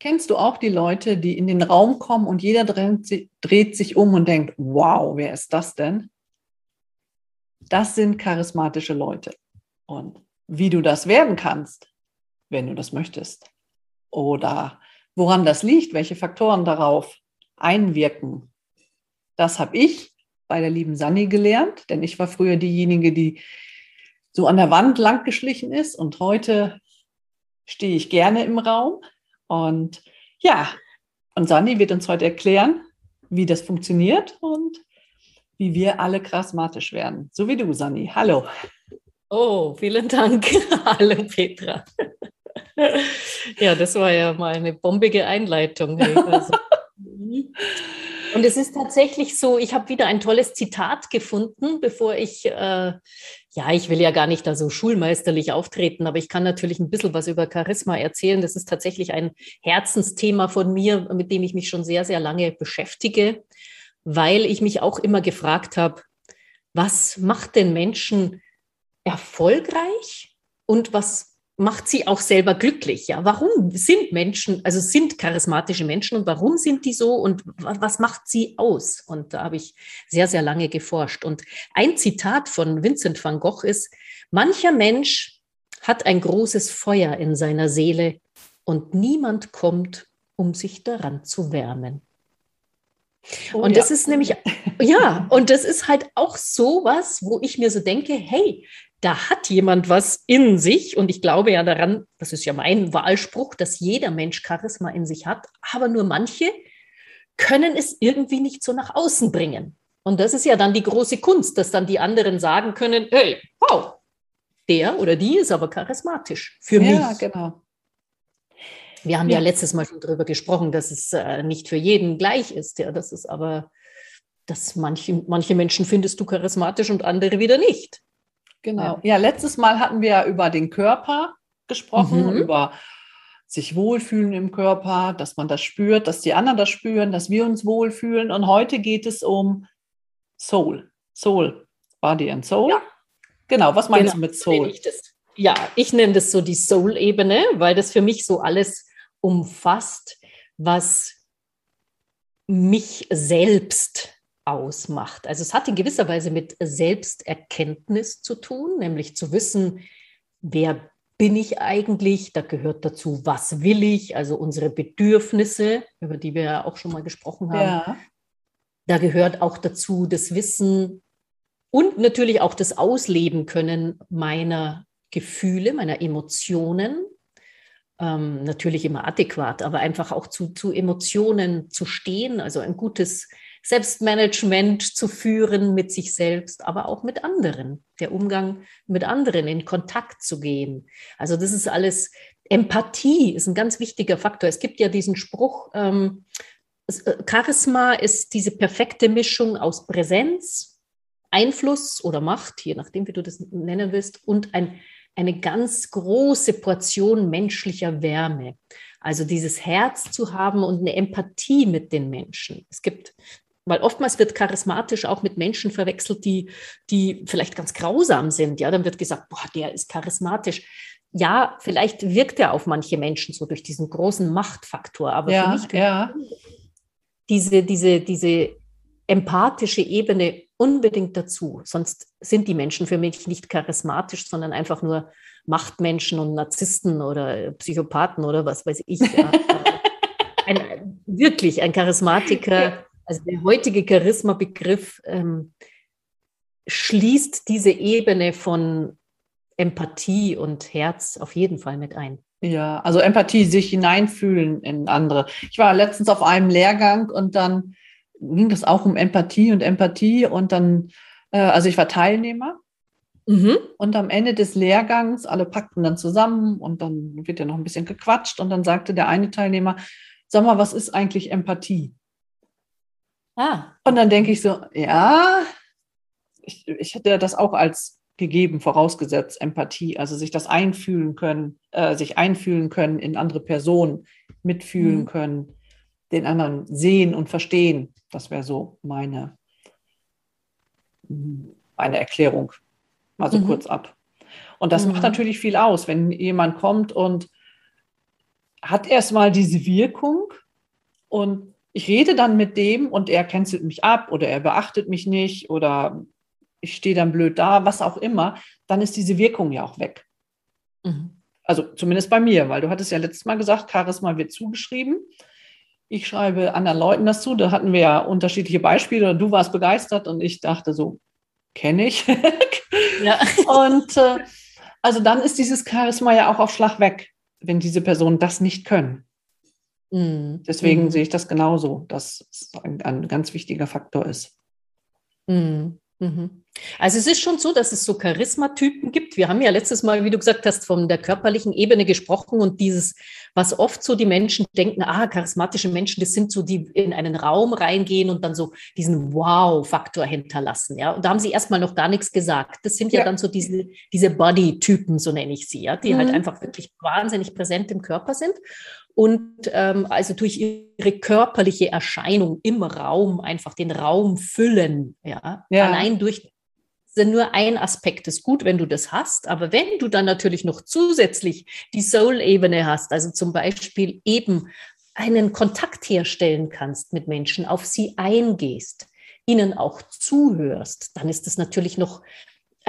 Kennst du auch die Leute, die in den Raum kommen und jeder dreht, sich um und denkt, wow, wer ist das denn? Das sind charismatische Leute. Und wie du das werden kannst, wenn du das möchtest, oder woran das liegt, welche Faktoren darauf einwirken, das habe ich bei der lieben Sani gelernt, denn ich war früher diejenige, die so an der Wand lang geschlichen ist und heute stehe ich gerne im Raum. Und ja, und Sani wird uns heute erklären, wie das funktioniert und wie wir alle charismatisch werden. So wie du, Sani. Hallo. Oh, vielen Dank. Hallo, Petra. ja, das war ja mal eine bombige Einleitung. Also, und es ist tatsächlich so, ich habe wieder ein tolles Zitat gefunden, bevor ich, äh, ja, ich will ja gar nicht da so schulmeisterlich auftreten, aber ich kann natürlich ein bisschen was über Charisma erzählen. Das ist tatsächlich ein Herzensthema von mir, mit dem ich mich schon sehr, sehr lange beschäftige, weil ich mich auch immer gefragt habe, was macht den Menschen erfolgreich und was macht sie auch selber glücklich. Ja, warum sind Menschen, also sind charismatische Menschen und warum sind die so und was macht sie aus? Und da habe ich sehr, sehr lange geforscht. Und ein Zitat von Vincent van Gogh ist, mancher Mensch hat ein großes Feuer in seiner Seele und niemand kommt, um sich daran zu wärmen. Oh, und das ja. ist nämlich, ja, und das ist halt auch so was, wo ich mir so denke, hey, da hat jemand was in sich und ich glaube ja daran, das ist ja mein Wahlspruch, dass jeder Mensch Charisma in sich hat, aber nur manche können es irgendwie nicht so nach außen bringen. Und das ist ja dann die große Kunst, dass dann die anderen sagen können, hey, wow, der oder die ist aber charismatisch für mich. Ja, genau. Wir haben ja. ja. letztes Mal schon darüber gesprochen, dass es äh, nicht für jeden gleich ist. Ja, das ist aber, dass manche, manche Menschen findest du charismatisch und andere wieder nicht. Genau. Ja, letztes Mal hatten wir ja über den Körper gesprochen, mhm. über sich wohlfühlen im Körper, dass man das spürt, dass die anderen das spüren, dass wir uns wohlfühlen. Und heute geht es um Soul. Soul, Body and Soul. Ja. Genau, was meinst genau. du mit Soul? Ich ja, ich nenne das so die Soul-Ebene, weil das für mich so alles umfasst, was mich selbst ausmacht. Also es hat in gewisser Weise mit Selbsterkenntnis zu tun, nämlich zu wissen, wer bin ich eigentlich? Da gehört dazu, was will ich? Also unsere Bedürfnisse, über die wir ja auch schon mal gesprochen haben. Ja. Da gehört auch dazu das Wissen und natürlich auch das Ausleben können meiner Gefühle, meiner Emotionen. Ähm, natürlich immer adäquat, aber einfach auch zu, zu Emotionen zu stehen, also ein gutes Selbstmanagement zu führen mit sich selbst, aber auch mit anderen, der Umgang mit anderen, in Kontakt zu gehen. Also das ist alles, Empathie ist ein ganz wichtiger Faktor. Es gibt ja diesen Spruch, ähm, äh, Charisma ist diese perfekte Mischung aus Präsenz, Einfluss oder Macht, je nachdem, wie du das nennen willst, und ein, eine ganz große Portion menschlicher Wärme. Also dieses Herz zu haben und eine Empathie mit den Menschen. Es gibt weil oftmals wird charismatisch auch mit Menschen verwechselt, die, die vielleicht ganz grausam sind. Ja, dann wird gesagt, boah, der ist charismatisch. Ja, vielleicht wirkt er auf manche Menschen so durch diesen großen Machtfaktor. Aber ja, für mich ja. diese, diese, diese empathische Ebene unbedingt dazu. Sonst sind die Menschen für mich nicht charismatisch, sondern einfach nur Machtmenschen und Narzissten oder Psychopathen oder was weiß ich. Ein, wirklich ein Charismatiker also der heutige Charisma-Begriff ähm, schließt diese Ebene von Empathie und Herz auf jeden Fall mit ein. Ja, also Empathie, sich hineinfühlen in andere. Ich war letztens auf einem Lehrgang und dann ging es auch um Empathie und Empathie und dann, äh, also ich war Teilnehmer mhm. und am Ende des Lehrgangs, alle packten dann zusammen und dann wird ja noch ein bisschen gequatscht und dann sagte der eine Teilnehmer, sag mal, was ist eigentlich Empathie? Ah. Und dann denke ich so, ja, ich, ich hätte das auch als gegeben, vorausgesetzt Empathie, also sich das einfühlen können, äh, sich einfühlen können in andere Personen, mitfühlen mhm. können, den anderen sehen und verstehen. Das wäre so meine, meine Erklärung. Mal so mhm. kurz ab. Und das mhm. macht natürlich viel aus, wenn jemand kommt und hat erstmal diese Wirkung und ich rede dann mit dem und er cancelt mich ab oder er beachtet mich nicht oder ich stehe dann blöd da, was auch immer, dann ist diese Wirkung ja auch weg. Mhm. Also zumindest bei mir, weil du hattest ja letztes Mal gesagt, Charisma wird zugeschrieben. Ich schreibe anderen Leuten das zu. Da hatten wir ja unterschiedliche Beispiele. Du warst begeistert und ich dachte so, kenne ich. ja. Und äh, also dann ist dieses Charisma ja auch auf Schlag weg, wenn diese Personen das nicht können. Mhm. Deswegen mhm. sehe ich das genauso, dass es ein, ein ganz wichtiger Faktor ist. Mhm. Mhm. Also es ist schon so, dass es so Charismatypen gibt. Wir haben ja letztes Mal, wie du gesagt hast, von der körperlichen Ebene gesprochen und dieses, was oft so die Menschen denken, ah, charismatische Menschen, das sind so die in einen Raum reingehen und dann so diesen Wow-Faktor hinterlassen. Ja, und da haben sie erstmal noch gar nichts gesagt. Das sind ja, ja dann so diese, diese Body-Typen, so nenne ich sie, ja, die halt mhm. halt einfach wirklich wahnsinnig präsent im Körper sind und ähm, also durch ihre körperliche Erscheinung im Raum einfach den Raum füllen. Ja, ja. allein durch sind nur ein Aspekt ist gut, wenn du das hast. Aber wenn du dann natürlich noch zusätzlich die Soul-Ebene hast, also zum Beispiel eben einen Kontakt herstellen kannst mit Menschen, auf sie eingehst, ihnen auch zuhörst, dann ist das natürlich noch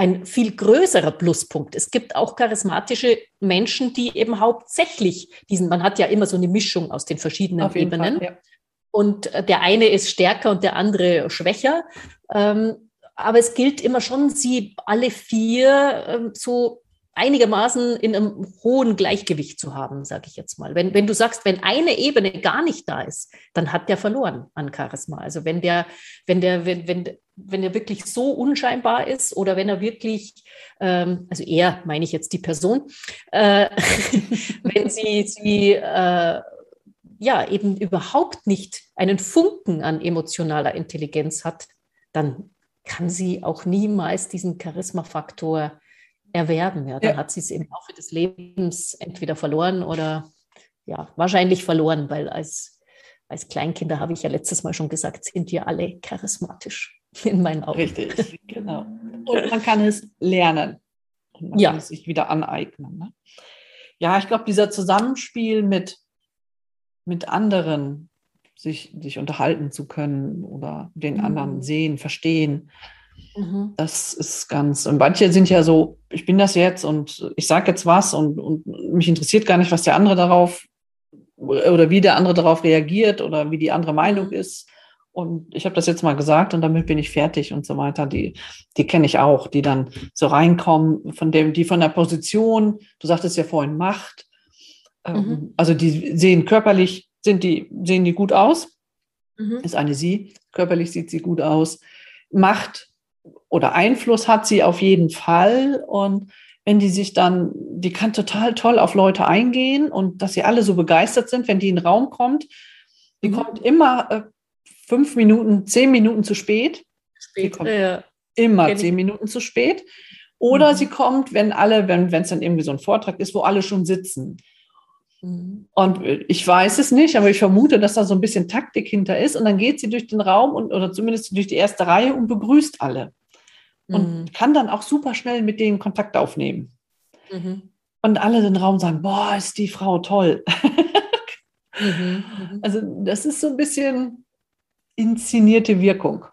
ein viel größerer Pluspunkt. Es gibt auch charismatische Menschen, die eben hauptsächlich diesen, man hat ja immer so eine Mischung aus den verschiedenen Ebenen. Fall, ja. Und äh, der eine ist stärker und der andere schwächer. Ähm, aber es gilt immer schon, sie alle vier ähm, so einigermaßen in einem hohen Gleichgewicht zu haben, sage ich jetzt mal. Wenn, wenn du sagst, wenn eine Ebene gar nicht da ist, dann hat der verloren an Charisma. Also wenn der, wenn der, wenn, wenn, wenn er wirklich so unscheinbar ist oder wenn er wirklich, ähm, also er meine ich jetzt die Person, äh, wenn sie, sie äh, ja eben überhaupt nicht einen Funken an emotionaler Intelligenz hat, dann kann sie auch niemals diesen Charisma-Faktor erwerben. Ja, dann ja. hat sie es im Laufe des Lebens entweder verloren oder ja, wahrscheinlich verloren, weil als, als Kleinkinder, habe ich ja letztes Mal schon gesagt, sind wir alle charismatisch in meinen Augen. Richtig, genau. Und man kann es lernen. Und man ja. kann es sich wieder aneignen. Ne? Ja, ich glaube, dieser Zusammenspiel mit, mit anderen, sich, sich unterhalten zu können oder den mhm. anderen sehen, verstehen, Mhm. Das ist ganz, und manche sind ja so, ich bin das jetzt und ich sage jetzt was und, und mich interessiert gar nicht, was der andere darauf oder wie der andere darauf reagiert oder wie die andere Meinung mhm. ist. Und ich habe das jetzt mal gesagt und damit bin ich fertig und so weiter. Die, die kenne ich auch, die dann so reinkommen, von dem, die von der Position, du sagtest ja vorhin Macht, ähm, mhm. also die sehen körperlich, sind die, sehen die gut aus. Mhm. Ist eine sie, körperlich sieht sie gut aus. Macht oder Einfluss hat sie auf jeden Fall. Und wenn die sich dann, die kann total toll auf Leute eingehen und dass sie alle so begeistert sind, wenn die in den Raum kommt. Die mhm. kommt immer äh, fünf Minuten, zehn Minuten zu spät. spät kommt ja. immer zehn Minuten zu spät. Oder mhm. sie kommt, wenn alle, wenn es dann irgendwie so ein Vortrag ist, wo alle schon sitzen. Mhm. Und ich weiß es nicht, aber ich vermute, dass da so ein bisschen Taktik hinter ist. Und dann geht sie durch den Raum und, oder zumindest durch die erste Reihe und begrüßt alle. Und mhm. kann dann auch super schnell mit denen Kontakt aufnehmen. Mhm. Und alle den Raum sagen, boah, ist die Frau toll. Mhm, mhm. Also das ist so ein bisschen inszenierte Wirkung.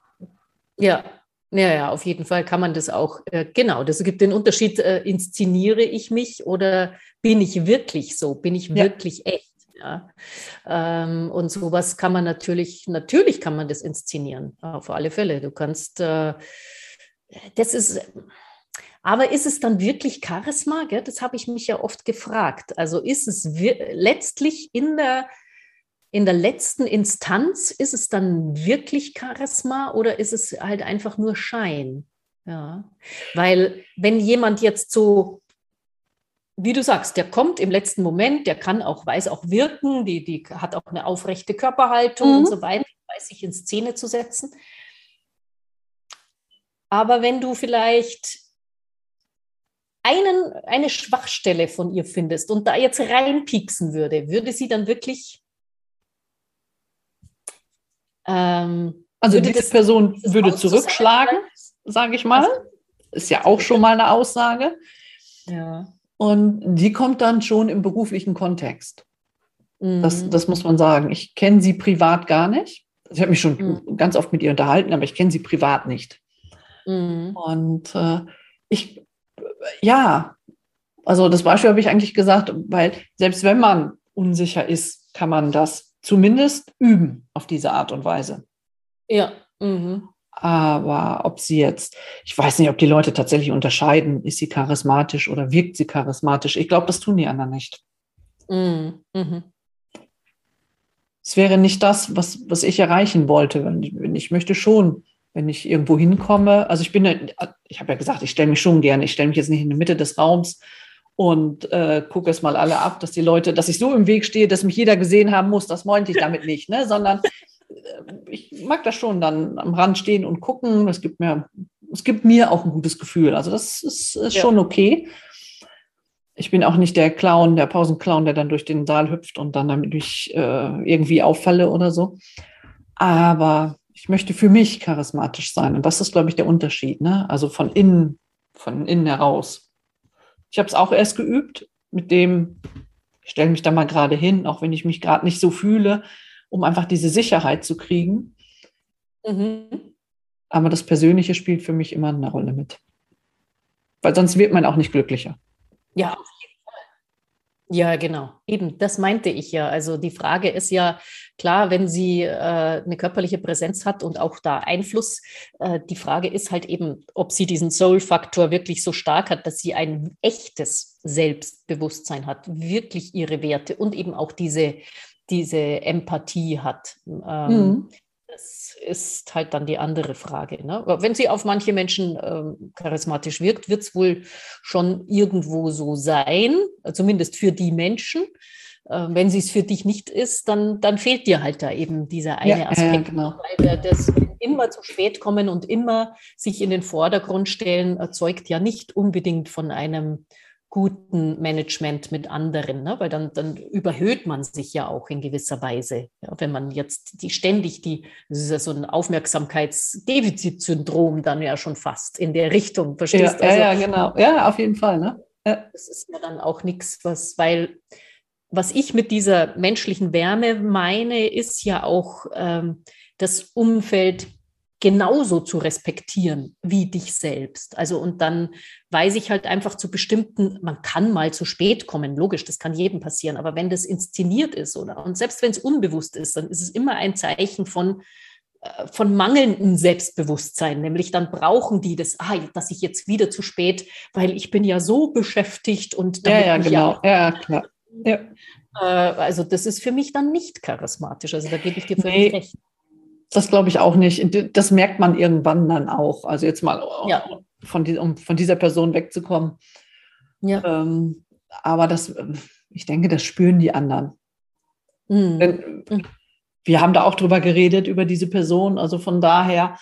Ja, ja, ja, auf jeden Fall kann man das auch, äh, genau, das gibt den Unterschied, äh, inszeniere ich mich oder bin ich wirklich so, bin ich ja. wirklich echt. Ja. Ähm, und sowas kann man natürlich, natürlich kann man das inszenieren, auf alle Fälle. Du kannst, äh, das ist, aber ist es dann wirklich Charisma? Gell? Das habe ich mich ja oft gefragt. Also ist es letztlich in der in der letzten Instanz ist es dann wirklich Charisma oder ist es halt einfach nur Schein? Ja, weil wenn jemand jetzt so, wie du sagst, der kommt im letzten Moment, der kann auch, weiß auch wirken, die, die hat auch eine aufrechte Körperhaltung mhm. und so weiter, weiß sich in Szene zu setzen. Aber wenn du vielleicht einen, eine Schwachstelle von ihr findest und da jetzt reinpieksen würde, würde sie dann wirklich ähm, also diese das, Person würde zurückschlagen, sage ich mal. Ist ja auch schon mal eine Aussage. Ja. Und die kommt dann schon im beruflichen Kontext. Mhm. Das, das muss man sagen. Ich kenne sie privat gar nicht. Ich habe mich schon Mhm. ganz oft mit ihr unterhalten, aber ich kenne sie privat nicht. Mhm. Und äh, ich, ja, also das Beispiel habe ich eigentlich gesagt, weil selbst wenn man unsicher ist, kann man das zumindest üben auf diese Art und Weise. Ja. Mhm. Aber ob sie jetzt, ich weiß nicht, ob die Leute tatsächlich unterscheiden, ist sie charismatisch oder wirkt sie charismatisch. Ich glaube, das tun die anderen nicht. Mhm. Mhm. Es wäre nicht das, was, was ich erreichen wollte. Wenn ich, wenn ich möchte schon, wenn ich irgendwo hinkomme, also ich bin, ich habe ja gesagt, ich stelle mich schon gerne, ich stelle mich jetzt nicht in die Mitte des Raums und äh, gucke es mal alle ab, dass die Leute, dass ich so im Weg stehe, dass mich jeder gesehen haben muss, das meinte ich damit nicht, ne? sondern äh, ich mag das schon dann am Rand stehen und gucken. Das gibt mir, es gibt mir auch ein gutes Gefühl. Also das ist, ist Ja. schon okay. Ich bin auch nicht der Clown, der Pausenclown, der dann durch den Saal hüpft und dann damit ich äh, irgendwie auffalle oder so. Aber ich möchte für mich charismatisch sein. Und das ist, glaube ich, der Unterschied. Ne? Also von innen, von innen heraus. Ich habe es auch erst geübt mit dem, ich stelle mich da mal gerade hin, auch wenn ich mich gerade nicht so fühle, um einfach diese Sicherheit zu kriegen. Mhm. Aber das Persönliche spielt für mich immer eine Rolle mit. Weil sonst wird man auch nicht glücklicher. Ja, auf jeden Fall. Ja, genau. Eben, das meinte ich ja. Also die Frage ist ja klar, wenn sie äh, eine körperliche Präsenz hat und auch da Einfluss, äh, die Frage ist halt eben, ob sie diesen Soul-Faktor wirklich so stark hat, dass sie ein echtes Selbstbewusstsein hat, wirklich ihre Werte und eben auch diese, diese Empathie hat. Ähm, Mhm. Das ist halt dann die andere Frage. Ne? Wenn sie auf manche Menschen ähm, charismatisch wirkt, wird es wohl schon irgendwo so sein, zumindest für die Menschen. Äh, wenn sie es für dich nicht ist, dann, dann fehlt dir halt da eben dieser eine Ja, Aspekt. genau. Weil das immer zu spät kommen und immer sich in den Vordergrund stellen, erzeugt ja nicht unbedingt von einem guten Management mit anderen, ne? weil dann, dann überhöht man sich ja auch in gewisser Weise. Ja? Wenn man jetzt die ständig die, das ist ja so ein Aufmerksamkeitsdefizitsyndrom dann ja schon fast in der Richtung, verstehst du? ja, Also, ja, genau. Ja, auf jeden Fall. Ne? Ja. das ist ja dann auch nichts, was, weil was ich mit dieser menschlichen Wärme meine, ist ja auch ähm, das Umfeld genauso zu respektieren wie dich selbst. Also und dann weiß ich halt einfach zu bestimmten, man kann mal zu spät kommen, logisch, das kann jedem passieren, aber wenn das inszeniert ist oder und selbst wenn es unbewusst ist, dann ist es immer ein Zeichen von äh, von mangelndem Selbstbewusstsein, nämlich dann brauchen die das, ah, dass ich jetzt wieder zu spät, weil ich bin ja so beschäftigt und Ja, damit ja, mich genau. Ja, klar. Ja. äh, also das ist für mich dann nicht charismatisch. Also da gebe ich dir völlig Nee. recht. Das glaube ich auch nicht. Das merkt man irgendwann dann auch. Also jetzt mal Ja. von, die, um von dieser Person wegzukommen. Ja. Ähm, aber das, ich denke, das spüren die anderen. Mhm. Denn Mhm. wir haben da auch drüber geredet, über diese Person. Also von daher,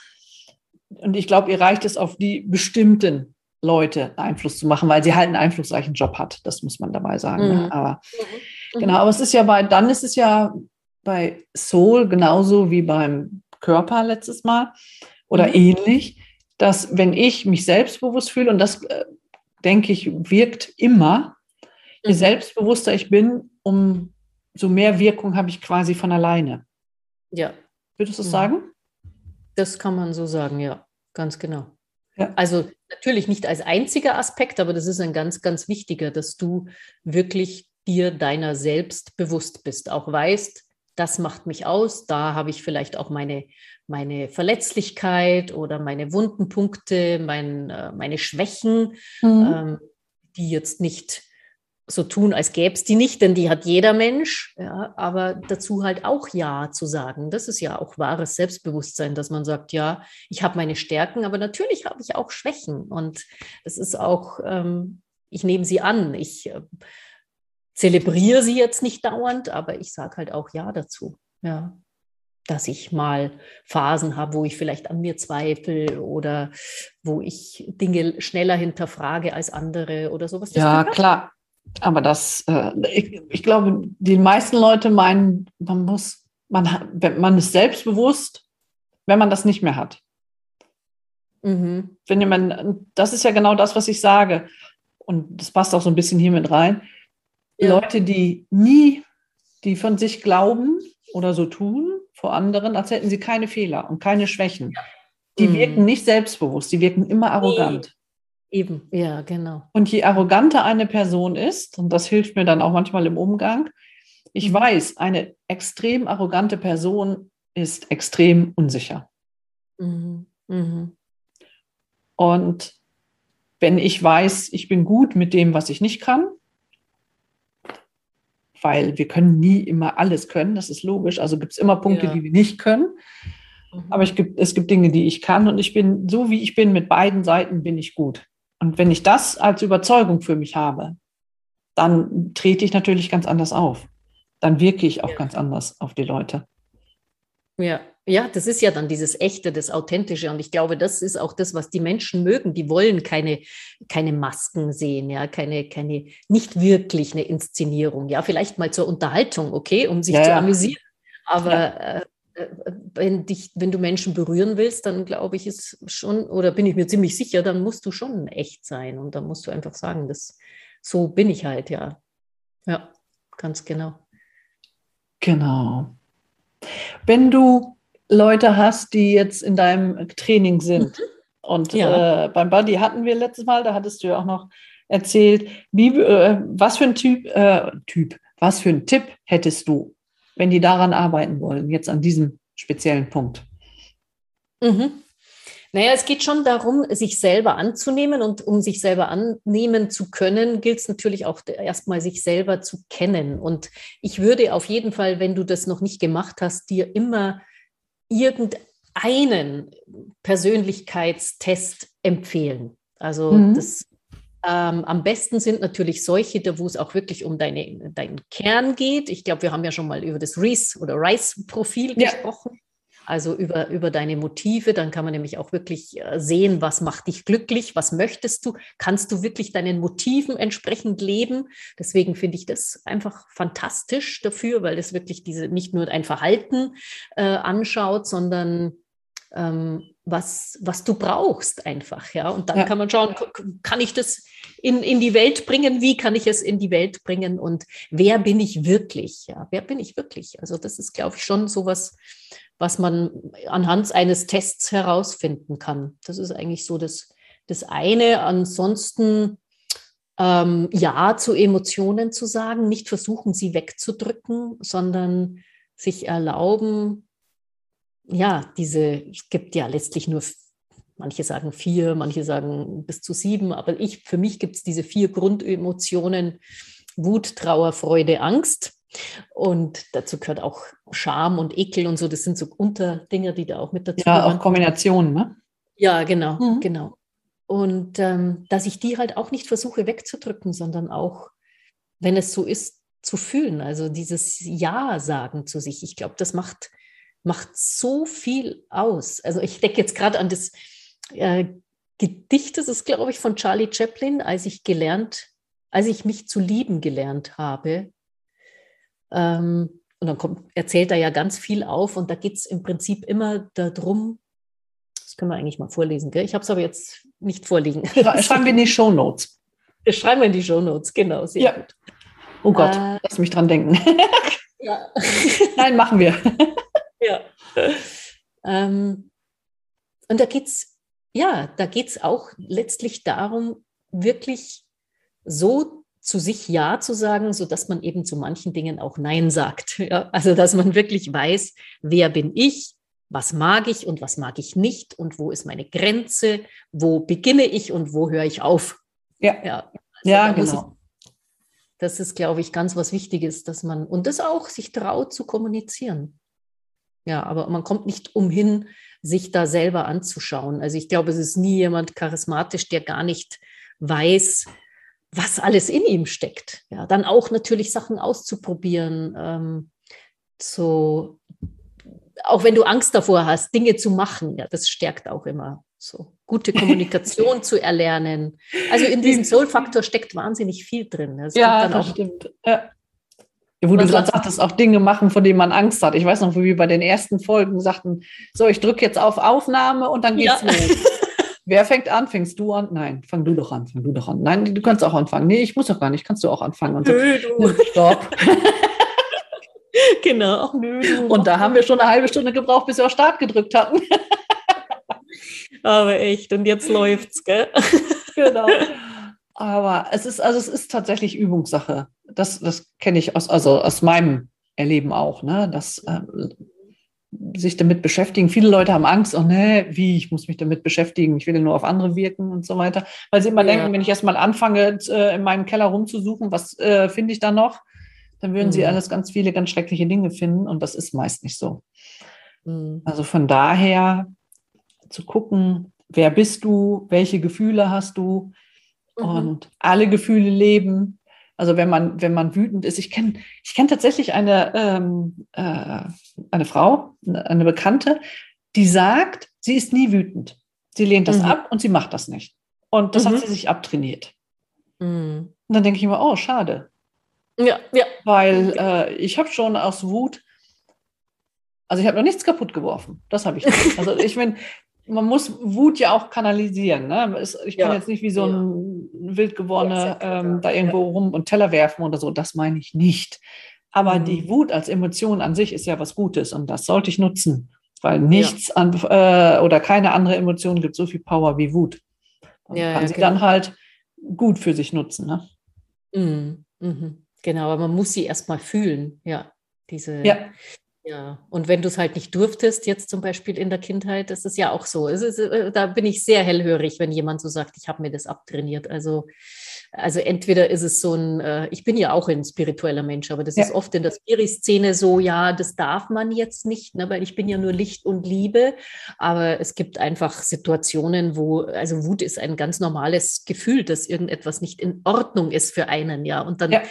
und ich glaube, ihr reicht es auf die bestimmten Leute Einfluss zu machen, weil sie halt einen einflussreichen Job hat. Das muss man dabei sagen. Mhm. Ne? Aber Mhm. genau, aber es ist ja bei, dann ist es ja bei Soul genauso wie beim Körper letztes Mal oder Mhm. ähnlich, dass wenn ich mich selbstbewusst fühle, und das äh, denke ich, wirkt immer, je Mhm. selbstbewusster ich bin, umso mehr Wirkung habe ich quasi von alleine. Ja, Würdest du das Mhm. sagen? das kann man so sagen, ja, ganz genau. Ja. Also natürlich nicht als einziger Aspekt, aber das ist ein ganz, ganz wichtiger, dass du wirklich dir deiner selbst bewusst bist, auch weißt, das macht mich aus, da habe ich vielleicht auch meine, meine Verletzlichkeit oder meine wunden Punkte, mein, äh, meine Schwächen, Mhm. ähm, die jetzt nicht so tun, als gäbe es die nicht, denn die hat jeder Mensch, ja, aber dazu halt auch Ja zu sagen. Das ist ja auch wahres Selbstbewusstsein, dass man sagt, ja, ich habe meine Stärken, aber natürlich habe ich auch Schwächen und es ist auch, ähm, ich nehme sie an, ich äh, zelebriere sie jetzt nicht dauernd, aber ich sage halt auch Ja dazu, ja. Dass ich mal Phasen habe, wo ich vielleicht an mir zweifle oder wo ich Dinge schneller hinterfrage als andere oder sowas. Das Ja, klar. Aber das, äh, ich, ich glaube, die meisten Leute meinen, man muss, man, man ist selbstbewusst, wenn man das nicht mehr hat. Mhm. Wenn man, das ist ja genau das, was ich sage. und das passt auch so ein bisschen hier mit rein, Ja. Leute, die nie, die von sich glauben oder so tun vor anderen, als hätten sie keine Fehler und keine Schwächen. Die Mhm. wirken nicht selbstbewusst, die wirken immer arrogant. Eben, ja, genau. Und je arroganter eine Person ist, und das hilft mir dann auch manchmal im Umgang, ich Mhm. weiß, eine extrem arrogante Person ist extrem unsicher. Mhm. Mhm. Und wenn ich weiß, ich bin gut mit dem, was ich nicht kann, weil wir können nie immer alles können, das ist logisch, also gibt es immer Punkte, Ja. die wir nicht können, Mhm. aber ich es gibt Dinge, die ich kann und ich bin, so wie ich bin, mit beiden Seiten bin ich gut. Und wenn ich das als Überzeugung für mich habe, dann trete ich natürlich ganz anders auf. Dann wirke ich auch Ja. ganz anders auf die Leute. Ja, ja, das ist ja dann dieses Echte, das Authentische. Und ich glaube, das ist auch das, was die Menschen mögen. Die wollen keine, keine Masken sehen, ja, keine, keine, nicht wirklich eine Inszenierung. Ja, vielleicht mal zur Unterhaltung, okay, um sich Ja, zu ja. amüsieren. Aber äh, äh, wenn, dich, wenn du Menschen berühren willst, dann glaube ich, ist schon, oder bin ich mir ziemlich sicher, dann musst du schon echt sein. Und dann musst du einfach sagen, das, so bin ich halt, ja. Ja, ganz genau. Genau. Wenn du Leute hast, die jetzt in deinem Training sind, und Ja. äh, beim Buddy hatten wir letztes Mal, da hattest du ja auch noch erzählt, wie, äh, was für ein Typ, äh, Typ, was für ein Tipp hättest du, wenn die daran arbeiten wollen, jetzt an diesem speziellen Punkt? Mhm. Naja, es geht schon darum, sich selber anzunehmen und um sich selber annehmen zu können, gilt es natürlich auch erstmal, sich selber zu kennen. Und ich würde auf jeden Fall, wenn du das noch nicht gemacht hast, dir immer irgendeinen Persönlichkeitstest empfehlen. Also Mhm. das ähm, am besten sind natürlich solche, da wo es auch wirklich um deine, deinen Kern geht. Ich glaube, wir haben ja schon mal über das Reese oder Rice-Profil Ja. gesprochen. Also über, über deine Motive, dann kann man nämlich auch wirklich äh, sehen, was macht dich glücklich, was möchtest du, kannst du wirklich deinen Motiven entsprechend leben. Deswegen finde ich das einfach fantastisch dafür, weil das wirklich diese nicht nur ein Verhalten äh, anschaut, sondern was, was du brauchst einfach, ja. Und dann Ja. kann man schauen, kann ich das in, in die Welt bringen? Wie kann ich es in die Welt bringen? Und wer bin ich wirklich? Ja, wer bin ich wirklich? Also das ist, glaube ich, schon sowas, was man anhand eines Tests herausfinden kann. Das ist eigentlich so das, das eine. Ansonsten ähm, Ja zu Emotionen zu sagen, nicht versuchen, sie wegzudrücken, sondern sich erlauben, ja, diese, es gibt ja letztlich nur, manche sagen vier, manche sagen bis zu sieben, aber ich, für mich gibt es diese vier Grundemotionen, Wut, Trauer, Freude, Angst. Und dazu gehört auch Scham und Ekel und so. Das sind so Unterdinger, die da auch mit dazu Ja, gehören. auch Kombinationen, ne? Ja, genau, Mhm. genau. Und ähm, dass ich die halt auch nicht versuche wegzudrücken, sondern auch, wenn es so ist, zu fühlen. Also dieses Ja sagen zu sich. Ich glaube, das macht, macht so viel aus. Also ich denke jetzt gerade an das äh, Gedicht, das ist, glaube ich, von Charlie Chaplin, als ich gelernt, als ich mich zu lieben gelernt habe. Ähm, und dann kommt, erzählt er ja ganz viel auf und da geht es im Prinzip immer darum, das können wir eigentlich mal vorlesen, gell? Ich habe es aber jetzt nicht vorliegen. Schrei- Schreiben wir in die Show Notes. Schreiben wir in die Shownotes, genau, sehr Ja. gut. Oh Gott, Äh, lass mich dran denken. Ja. Nein, machen wir. ja. Ähm, und da geht es, ja, da geht es auch letztlich darum, wirklich so zu sich Ja zu sagen, sodass man eben zu manchen Dingen auch Nein sagt. Ja? Also, dass man wirklich weiß, wer bin ich, was mag ich und was mag ich nicht und wo ist meine Grenze, wo beginne ich und wo höre ich auf. Ja, Ja, also ja muss ich genau. Das ist, glaube ich, ganz was Wichtiges, dass man und das auch sich traut zu kommunizieren. Ja, aber man kommt nicht umhin, sich da selber anzuschauen. Also ich glaube, es ist nie jemand charismatisch, der gar nicht weiß, was alles in ihm steckt. Ja, dann auch natürlich Sachen auszuprobieren, ähm, so auch wenn du Angst davor hast, Dinge zu machen, ja, das stärkt auch immer so gute Kommunikation zu erlernen. Also in diesem Soul-Faktor steckt wahnsinnig viel drin. Es Ja, das auch stimmt. Ja. Wo du Was gerade du? sagtest, auch Dinge machen, vor denen man Angst hat. Ich weiß noch, wo wir bei den ersten Folgen sagten, so, ich drücke jetzt auf Aufnahme und dann geht's Ja. los. Wer fängt an? Fängst du an? Nein, fang du doch an. Fang du doch an. Nein, du kannst auch anfangen. Nee, ich muss doch gar nicht. Kannst du auch anfangen. Und so, Nö, du. Stopp. Genau. Nö, du. Und da haben wir schon eine halbe Stunde gebraucht, bis wir auf Start gedrückt hatten. Aber echt, und jetzt läuft's, gell? genau. Aber es ist, also es ist tatsächlich Übungssache. Das, das kenne ich aus, also aus meinem Erleben auch, ne? Dass ähm, sich damit beschäftigen. Viele Leute haben Angst, oh ne, wie, ich muss mich damit beschäftigen, ich will nur auf andere wirken und so weiter. Weil sie immer Ja. denken, wenn ich erstmal anfange, äh, in meinem Keller rumzusuchen, was äh, finde ich da noch, dann würden sie Mhm. alles ganz viele ganz schreckliche Dinge finden und das ist meist nicht so. Mhm. Also von daher zu gucken, wer bist du, welche Gefühle hast du Mhm. und alle Gefühle leben. Also wenn man, wenn man wütend ist, ich kenne ich kenn tatsächlich eine, ähm, äh, eine Frau, eine Bekannte, die sagt, sie ist nie wütend. Sie lehnt das Mhm. ab und sie macht das nicht. Und das Mhm. hat sie sich abtrainiert. Mhm. Und dann denke ich immer, oh, schade. Ja, ja. Weil äh, ich habe schon aus Wut, also ich habe noch nichts kaputt geworfen. Das habe ich nicht. Also ich meine, man muss Wut ja auch kanalisieren. Ne? Ich kann Ja. jetzt nicht wie so ein wild Ja, gewordene sehr klar. ähm, da irgendwo rum und Teller werfen oder so. Das meine ich nicht. Aber Mhm. die Wut als Emotion an sich ist ja was Gutes und das sollte ich nutzen. Weil nichts an, äh, oder keine andere Emotion gibt so viel Power wie Wut. Man Ja, kann sie genau. dann halt gut für sich nutzen. Ne? Mhm. Mhm. Genau, aber man muss sie erstmal fühlen, ja. Diese, Ja. Ja, und wenn du es halt nicht durftest, jetzt zum Beispiel in der Kindheit, das ist ja auch so. Es ist, äh, da bin ich sehr hellhörig, wenn jemand so sagt, ich habe mir das abtrainiert. Also, also entweder ist es so ein, äh, ich bin ja auch ein spiritueller Mensch, aber das Ja. ist oft in der Spiri-Szene so, ja, das darf man jetzt nicht, ne, weil ich bin ja nur Licht und Liebe. Aber es gibt einfach Situationen, wo, also Wut ist ein ganz normales Gefühl, dass irgendetwas nicht in Ordnung ist für einen, ja. Und dann Ja.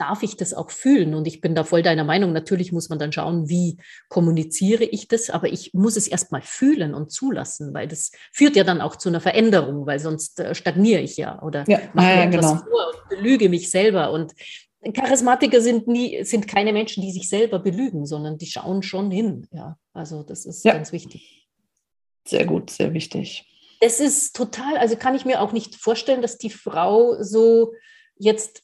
Darf ich das auch fühlen? Und ich bin da voll deiner Meinung. Natürlich muss man dann schauen, wie kommuniziere ich das, aber ich muss es erstmal fühlen und zulassen, weil das führt ja dann auch zu einer Veränderung, weil sonst äh, stagniere ich ja oder Ja, mache ja, mir ja, etwas genau. vor und belüge mich selber. Und Charismatiker sind nie, sind keine Menschen, die sich selber belügen, sondern die schauen schon hin. Ja, also das ist Ja. ganz wichtig. Sehr gut, sehr wichtig. Es ist total, also kann ich mir auch nicht vorstellen, dass die Frau so jetzt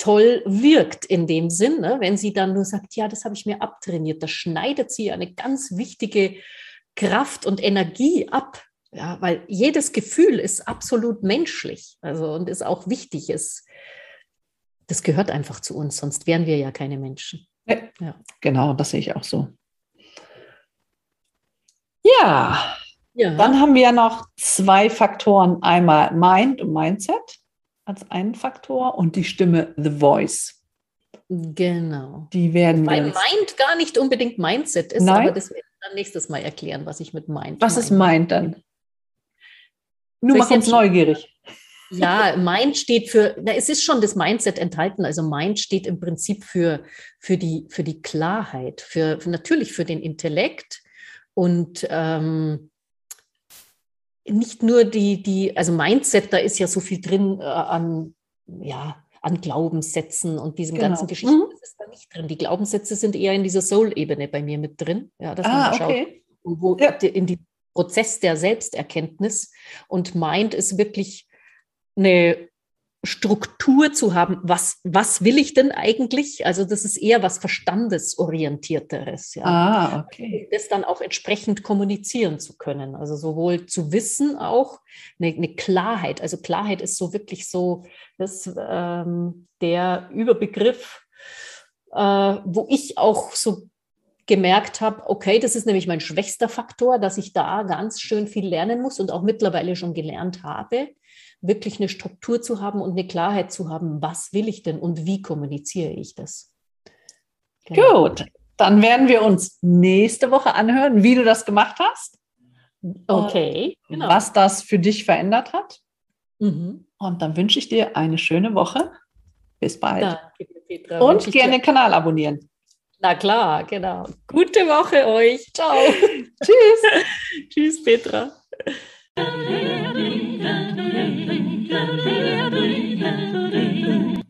toll wirkt in dem Sinn, ne? wenn sie dann nur sagt, ja, das habe ich mir abtrainiert. Da schneidet sie eine ganz wichtige Kraft und Energie ab. Ja, weil jedes Gefühl ist absolut menschlich, also und ist auch wichtig. Ist, das gehört einfach zu uns, sonst wären wir ja keine Menschen. Genau, das sehe ich auch so. Ja, Ja, dann haben wir ja noch zwei Faktoren. Einmal Mind und Mindset als einen Faktor und die Stimme The Voice. genau. Die werden Weil Mind gar nicht unbedingt Mindset ist, Nein. aber das werde ich dann nächstes Mal erklären, was ich mit Mind Was ist meine. Mind dann? Nur ich's uns neugierig. Ja, Mind steht für, na, es ist schon das Mindset enthalten. Also Mind steht im Prinzip für, für, die, für die Klarheit, für, für natürlich für den Intellekt und ähm, nicht nur die, die, also Mindset, da ist ja so viel drin äh, an, ja, an Glaubenssätzen und diesem Genau. ganzen Geschichten. Mhm. Das ist da nicht drin. Die Glaubenssätze sind eher in dieser Soul-Ebene bei mir mit drin. Ja, dass man Ah, da schaut, okay. wo Ja. in die Prozess der Selbsterkenntnis und Mind ist wirklich eine Struktur zu haben, was, was will ich denn eigentlich? Also das ist eher was Verstandesorientierteres, ja. Ah, okay. Das dann auch entsprechend kommunizieren zu können. Also sowohl zu wissen auch, eine, eine Klarheit. Also Klarheit ist so wirklich so das, ähm, der Überbegriff, äh, wo ich auch so gemerkt habe, okay, das ist nämlich mein schwächster Faktor, dass ich da ganz schön viel lernen muss und auch mittlerweile schon gelernt habe, wirklich eine Struktur zu haben und eine Klarheit zu haben, was will ich denn und wie kommuniziere ich das. Genau. Gut. Dann werden wir uns nächste Woche anhören, wie du das gemacht hast, Okay, genau. was das für dich verändert hat. Mhm. Und dann wünsche ich dir eine schöne Woche. Bis bald. Danke, Petra. Und gerne den Kanal abonnieren. Na klar, genau. Gute Woche euch. Ciao. Tschüss. Tschüss, Petra.